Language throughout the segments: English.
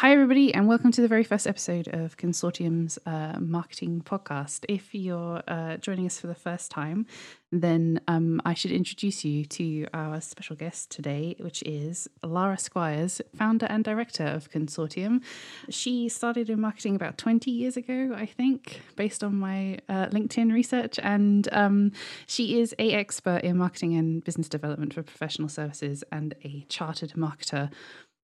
Hi, everybody, and welcome to the very first episode of Consortium's uh, marketing podcast. If you're uh, joining us for the first time, then um, I should introduce you to our special guest today, which is Lara Squires, founder and director of Consortium. She started in marketing about 20 years ago, I think, based on my uh, LinkedIn research, and um, she is a expert in marketing and business development for professional services and a chartered marketer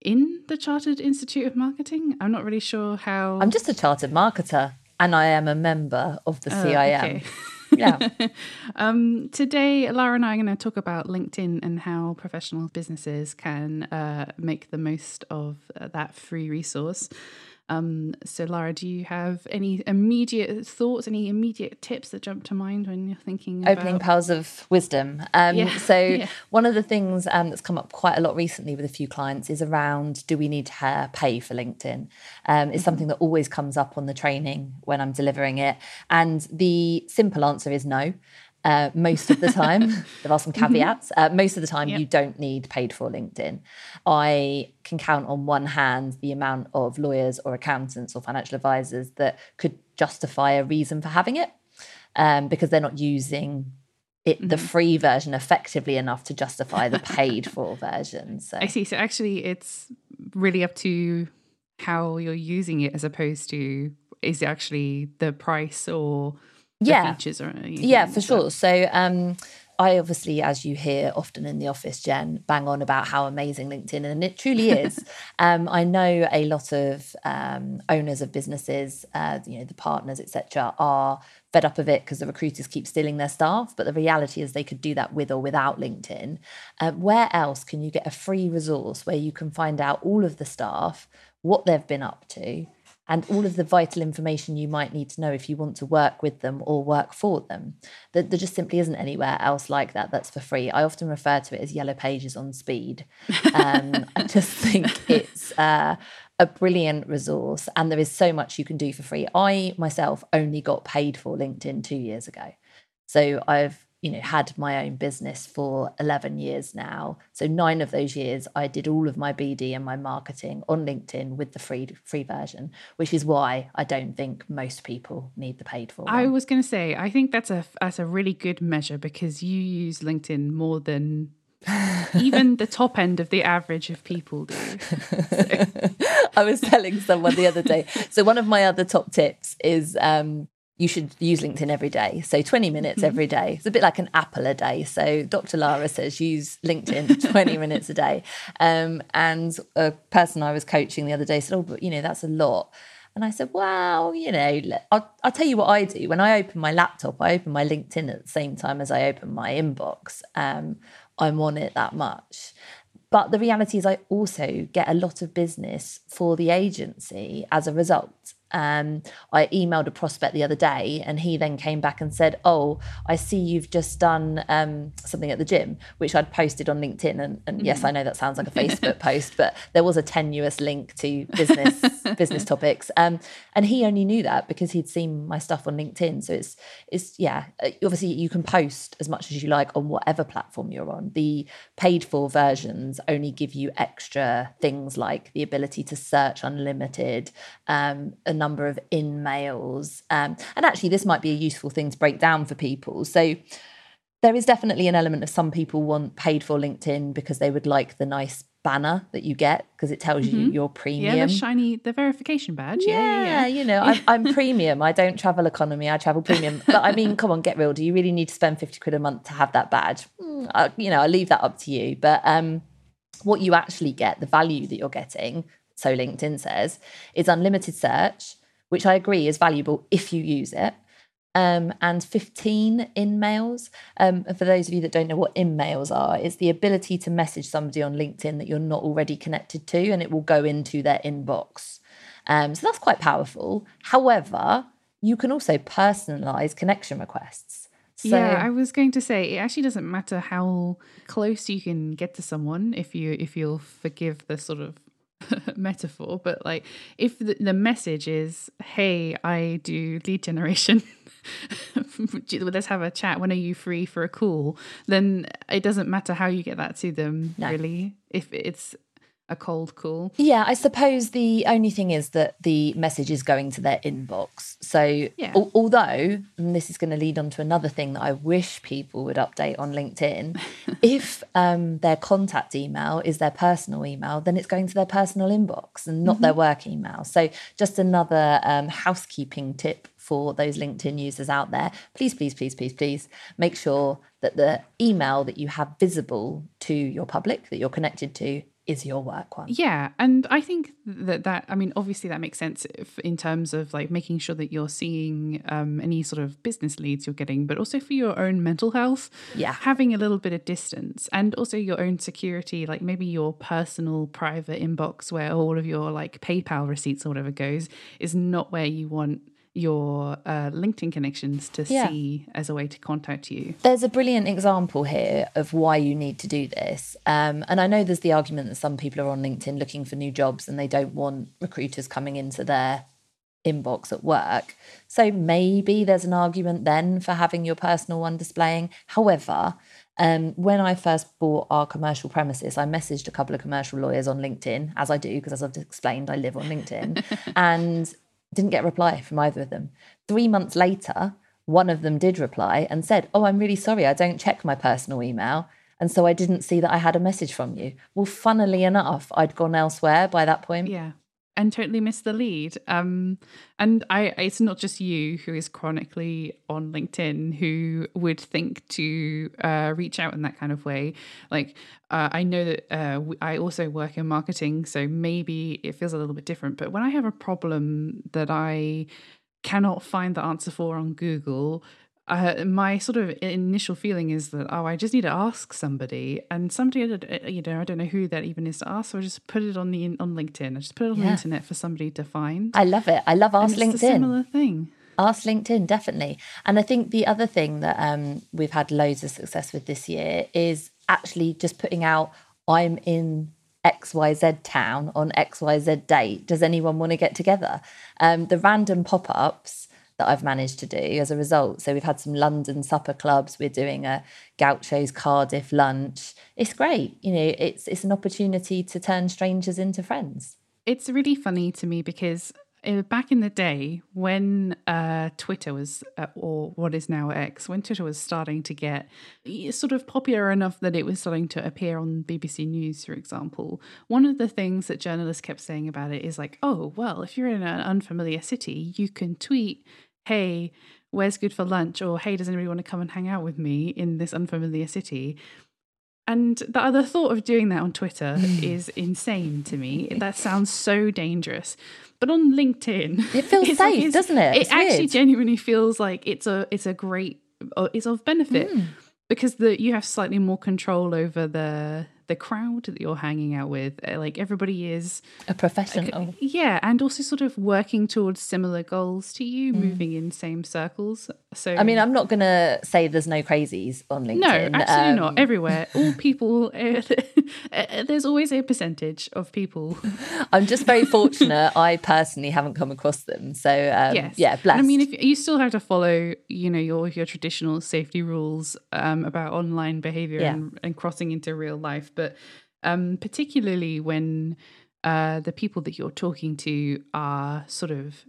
in the Chartered Institute of Marketing. I'm not really sure how. I'm just a chartered marketer and I am a member of the Oh, CIM. okay. Yeah. um, today, Lara and I are going to talk about LinkedIn and how professional businesses can uh, make the most of uh, that free resource. Um, so, Lara, do you have any immediate thoughts, any immediate tips that jump to mind when you're thinking about... Opening pearls of wisdom. Um, Yeah, So, yeah. one of the things um, that's come up quite a lot recently with a few clients is around do we need to pay for LinkedIn? Um, it's something that always comes up on the training when I'm delivering it. And the simple answer is no. Uh, most of the time, there are some caveats. Uh, most of the time, Yep. you don't need paid for LinkedIn. I can count on one hand the amount of lawyers or accountants or financial advisors that could justify a reason for having it um, because they're not using it the free version effectively enough to justify the paid for version. So I see. So, actually, it's really up to how you're using it as opposed to is it actually the price or Yeah. features or yeah, for sure. So um, I obviously, as you hear often in the office, Jen, bang on about how amazing LinkedIn, and it truly is. um, I know a lot of um, owners of businesses, uh, you know, the partners, etc., are fed up of it because the recruiters keep stealing their staff. But the reality is, they could do that with or without LinkedIn. Uh, where else can you get a free resource where you can find out all of the staff, what they've been up to? And all of the vital information you might need to know if you want to work with them or work for them. There, there just simply isn't anywhere else like that that's for free. I often refer to it as yellow pages on speed. Um, I just think it's uh, a brilliant resource, and there is so much you can do for free. I myself only got paid for LinkedIn two years ago. So I've you know had my own business for 11 years now so 9 of those years I did all of my BD and my marketing on LinkedIn with the free free version which is why I don't think most people need the paid for I was going to say, I think that's a that's a really good measure because you use LinkedIn more than even the top end of the average of people do. I was telling someone the other day. So one of my other top tips is um, you should use LinkedIn every day. So 20 minutes every day. It's a bit like an apple a day. So Dr. Lara says use LinkedIn 20 minutes a day. Um, and a person I was coaching the other day said, "Oh, but you know that's a lot." And I said, well, you know, I'll, I'll tell you what I do. When I open my laptop, I open my LinkedIn at the same time as I open my inbox. Um, I'm on it that much. But the reality is, I also get a lot of business for the agency as a result. Um, I emailed a prospect the other day, and he then came back and said, "Oh, I see you've just done um, something at the gym, which I'd posted on LinkedIn." And, and yes, I know that sounds like a Facebook post, but there was a tenuous link to business business topics. Um, and he only knew that because he'd seen my stuff on LinkedIn. So it's it's yeah, uh, obviously you can post as much as you like on whatever platform you're on. The paid for versions only give you extra things like the ability to search unlimited, um, a number of in mails, um, and actually this might be a useful thing to break down for people. So there is definitely an element of some people want paid for LinkedIn because they would like the nice banner that you get because it tells you your premium. Yeah, the shiny, the verification badge. Yeah, yeah, Yeah, yeah. you know, I'm, I'm premium. I don't travel economy. I travel premium. But I mean, come on, get real. Do you really need to spend 50 quid a month to have that badge? Mm, I, you know, I leave that up to you. But um, what you actually get, the value that you're getting, so LinkedIn says, is unlimited search, which I agree is valuable if you use it. Um, and 15 in mails. Um, for those of you that don't know what in mails are, it's the ability to message somebody on LinkedIn that you're not already connected to, and it will go into their inbox. Um, so that's quite powerful. However, you can also personalize connection requests. So, yeah, I was going to say it actually doesn't matter how close you can get to someone if you if you'll forgive the sort of metaphor, but like if the, the message is, "Hey, I do lead generation. Let's have a chat. When are you free for a call?" Then it doesn't matter how you get that to them. No. Really, if it's a cold call. Yeah, I suppose the only thing is that the message is going to their inbox. So, Yeah. al- although, and this is going to lead on to another thing that I wish people would update on LinkedIn, if um, their contact email is their personal email, then it's going to their personal inbox and not their work email. So, just another um, housekeeping tip for those LinkedIn users out there. Please, please, please, please, please make sure that the email that you have visible to your public, that you're connected to, is your work one. Yeah, and I think that that I mean, obviously that makes sense if, in terms of like making sure that you're seeing um, any sort of business leads you're getting, but also for your own mental health. Yeah. having a little bit of distance and also your own security, like maybe your personal private inbox where all of your like PayPal receipts or whatever goes, is not where you want your uh, LinkedIn connections to Yeah. see as a way to contact you. There's a brilliant example here of why you need to do this. Um, and I know there's the argument that some people are on LinkedIn looking for new jobs and they don't want recruiters coming into their inbox at work. So maybe there's an argument then for having your personal one displaying. However, um, when I first bought our commercial premises, I messaged a couple of commercial lawyers on LinkedIn, as I do, because as I've explained, I live on LinkedIn, and didn't get a reply from either of them. Three months later, one of them did reply and said, Oh, I'm really sorry, I don't check my personal email. And so I didn't see that I had a message from you. Well, funnily enough, I'd gone elsewhere by that point. Yeah. And totally missed the lead. Um, and I, it's not just you who is chronically on LinkedIn who would think to uh, reach out in that kind of way. Like, uh, I know that uh, I also work in marketing, so maybe it feels a little bit different. But when I have a problem that I cannot find the answer for on Google, uh, my sort of initial feeling is that oh, I just need to ask somebody, and somebody, you know, I don't know who that even is to ask, so I just put it on the on LinkedIn. I just put it on the Yeah. internet for somebody to find. I love it. I love Ask it's a LinkedIn. similar thing. Ask LinkedIn, definitely. And I think the other thing that um, we've had loads of success with this year is actually just putting out, I'm in XYZ town on XYZ date. Does anyone want to get together? Um, the random pop ups that I've managed to do as a result. So we've had some London supper clubs. We're doing a Gaucho's Cardiff lunch. It's great. You know, it's it's an opportunity to turn strangers into friends. It's really funny to me because uh, back in the day when uh, Twitter was, uh, or what is now X, when Twitter was starting to get uh, sort of popular enough that it was starting to appear on BBC News, for example, one of the things that journalists kept saying about it is like, oh, well, if you're in an unfamiliar city, you can tweet, hey, where's good for lunch? Or hey, does anybody want to come and hang out with me in this unfamiliar city? And the other thought of doing that on Twitter is insane to me. That sounds so dangerous. But on LinkedIn, It feels it's like safe, doesn't it? It It's actually weird. genuinely feels like it's a it's a great uh, it's of benefit Hmm. because the you have slightly more control over the the crowd that you're hanging out with. Uh, Like everybody is A professional. yeah, and also sort of working towards similar goals to you, moving in same circles. So. I mean, I'm not going to say there's no crazies on LinkedIn. no, absolutely Um, not. Everywhere, all people. Uh, there's always a percentage of people. I'm just very fortunate. I personally haven't come across them. So, um, Yes. yeah, And blessed. I mean, if you still have to follow, you know, your your traditional safety rules um, about online behavior Yeah. and, and crossing into real life, but um, particularly when uh, the people that you're talking to are sort of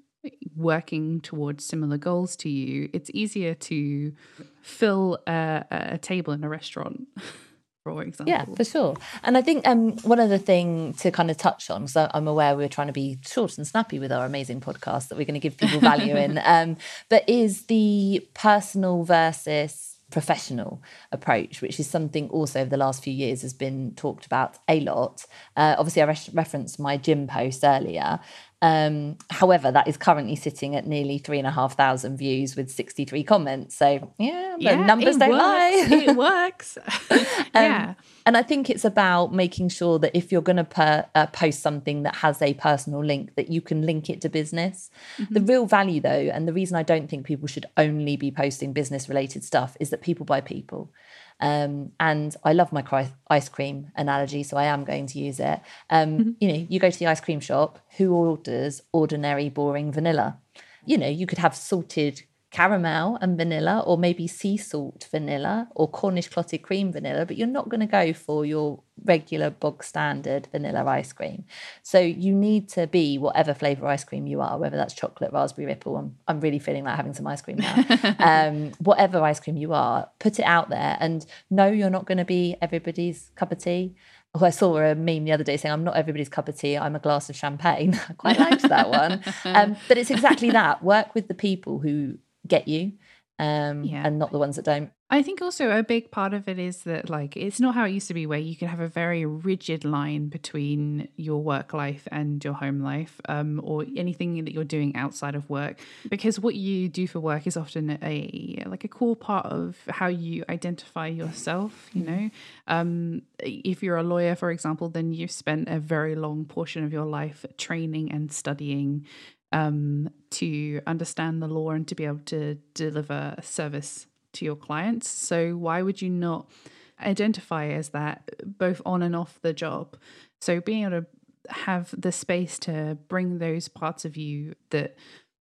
working towards similar goals to you, it's easier to fill a, a table in a restaurant, for example. Yeah, for sure. And I think um, one other thing to kind of touch on, because I'm aware we're trying to be short and snappy with our amazing podcast that we're going to give people value in, um, but is the personal versus professional approach, which is something also over the last few years has been talked about a lot. Uh, obviously, I re- referenced my gym post earlier. Um, however, that is currently sitting at nearly three and a half thousand views with 63 comments. So, yeah, the numbers don't works. lie. it works. yeah. And I think it's about making sure that if you're going to per, uh, post something that has a personal link, that you can link it to business. The real value, though, and the reason I don't think people should only be posting business related stuff is that people buy people. Um, and I love my cri- ice cream analogy, so I am going to use it. Um, You know, you go to the ice cream shop, who orders ordinary, boring vanilla? You know, you could have salted caramel and vanilla, or maybe sea salt vanilla, or Cornish clotted cream vanilla, but you're not going to go for your regular bog standard vanilla ice cream. So you need to be whatever flavour ice cream you are, whether that's chocolate, raspberry ripple. I'm, I'm really feeling like having some ice cream now. um, whatever ice cream you are, put it out there and know you're not going to be everybody's cup of tea. Oh, I saw a meme the other day saying, I'm not everybody's cup of tea, I'm a glass of champagne. I quite liked that one. Um, but it's exactly that. Work with the people who get you um, yeah. and not the ones that don't. I think also a big part of it is that like it's not how it used to be where you can have a very rigid line between your work life and your home life um, or anything that you're doing outside of work because what you do for work is often a like a core part of how you identify yourself you know um, if you're a lawyer for example then you've spent a very long portion of your life training and studying um, to understand the law and to be able to deliver a service to your clients. So, why would you not identify as that both on and off the job? So, being able to have the space to bring those parts of you that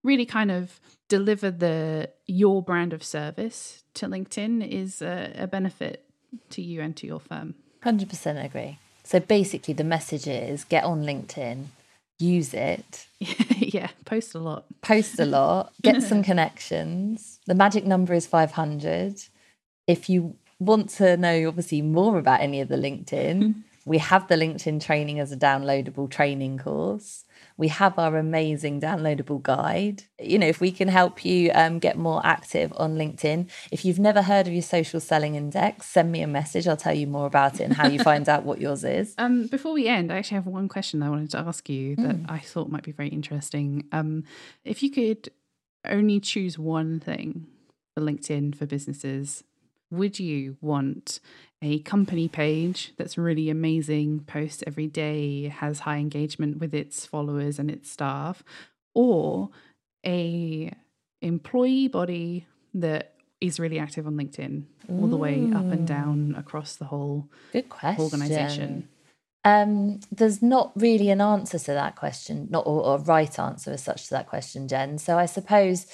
really kind of deliver the your brand of service to LinkedIn is a, a benefit to you and to your firm. 100% agree. So basically, the message is get on LinkedIn, use it. yeah, post a lot. Post a lot, get some connections. The magic number is 500. If you want to know, obviously, more about any of the LinkedIn, we have the LinkedIn training as a downloadable training course we have our amazing downloadable guide. You know, if we can help you um, get more active on LinkedIn, if you've never heard of your social selling index, send me a message. I'll tell you more about it and how you find out what yours is. Um, before we end, I actually have one question I wanted to ask you that mm. I thought might be very interesting. Um, if you could only choose one thing for LinkedIn for businesses, would you want a company page that's really amazing, posts every day, has high engagement with its followers and its staff, or a employee body that is really active on LinkedIn all the way up and down across the whole Good question. organization? Um, there's not really an answer to that question, not or, or right answer as such to that question, Jen. So I suppose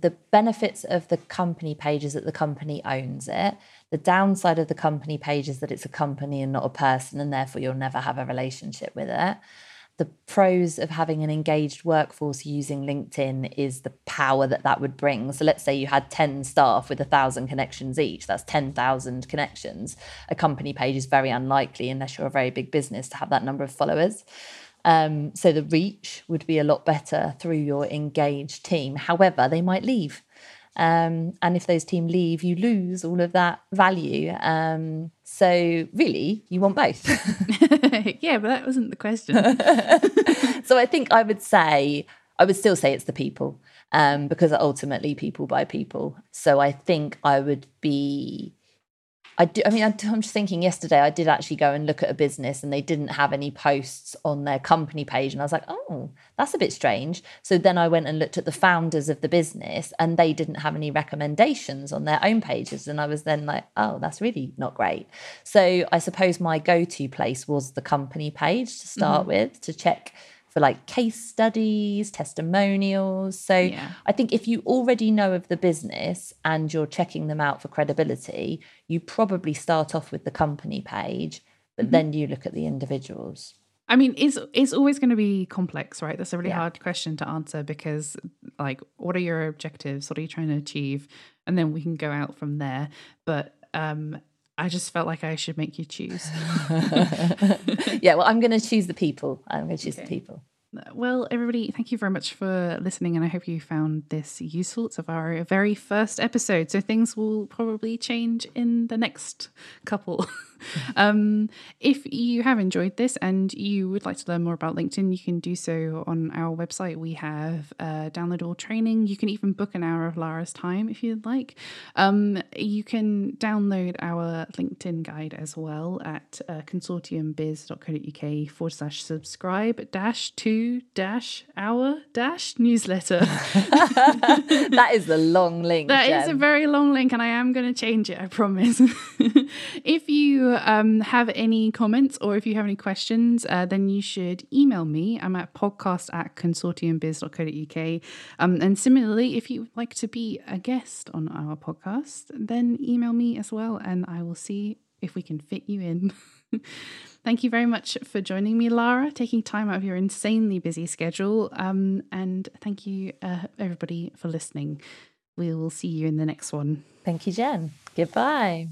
the benefits of the company page is that the company owns it. The downside of the company page is that it's a company and not a person, and therefore you'll never have a relationship with it. The pros of having an engaged workforce using LinkedIn is the power that that would bring. So, let's say you had 10 staff with a thousand connections each, that's 10,000 connections. A company page is very unlikely, unless you're a very big business, to have that number of followers. Um, so the reach would be a lot better through your engaged team. However, they might leave. Um, and if those team leave, you lose all of that value. Um, so really, you want both. yeah, but that wasn't the question. so I think I would say, I would still say it's the people um, because ultimately people buy people. So I think I would be I do. I mean, I'm just thinking. Yesterday, I did actually go and look at a business, and they didn't have any posts on their company page, and I was like, "Oh, that's a bit strange." So then I went and looked at the founders of the business, and they didn't have any recommendations on their own pages, and I was then like, "Oh, that's really not great." So I suppose my go-to place was the company page to start mm-hmm. with to check for like case studies, testimonials. So yeah. I think if you already know of the business and you're checking them out for credibility, you probably start off with the company page, but mm-hmm. then you look at the individuals. I mean, it's it's always going to be complex, right? That's a really yeah. hard question to answer because, like, what are your objectives? What are you trying to achieve? And then we can go out from there. But um, I just felt like I should make you choose. yeah, well, I'm going to choose the people. I'm going to choose okay. the people. Well, everybody, thank you very much for listening, and I hope you found this useful. It's of our very first episode, so things will probably change in the next couple. um, if you have enjoyed this and you would like to learn more about LinkedIn, you can do so on our website. We have uh, downloadable training. You can even book an hour of Lara's time if you'd like. Um, you can download our LinkedIn guide as well at uh, consortiumbiz.co.uk forward slash subscribe dash to dash our dash newsletter. that is the long link. That Jen. is a very long link, and I am going to change it, I promise. if you um, have any comments or if you have any questions, uh, then you should email me. I'm at podcast at consortiumbiz.co.uk. Um, and similarly, if you would like to be a guest on our podcast, then email me as well, and I will see if we can fit you in. Thank you very much for joining me, Lara, taking time out of your insanely busy schedule. Um, and thank you, uh, everybody, for listening. We will see you in the next one. Thank you, Jen. Goodbye.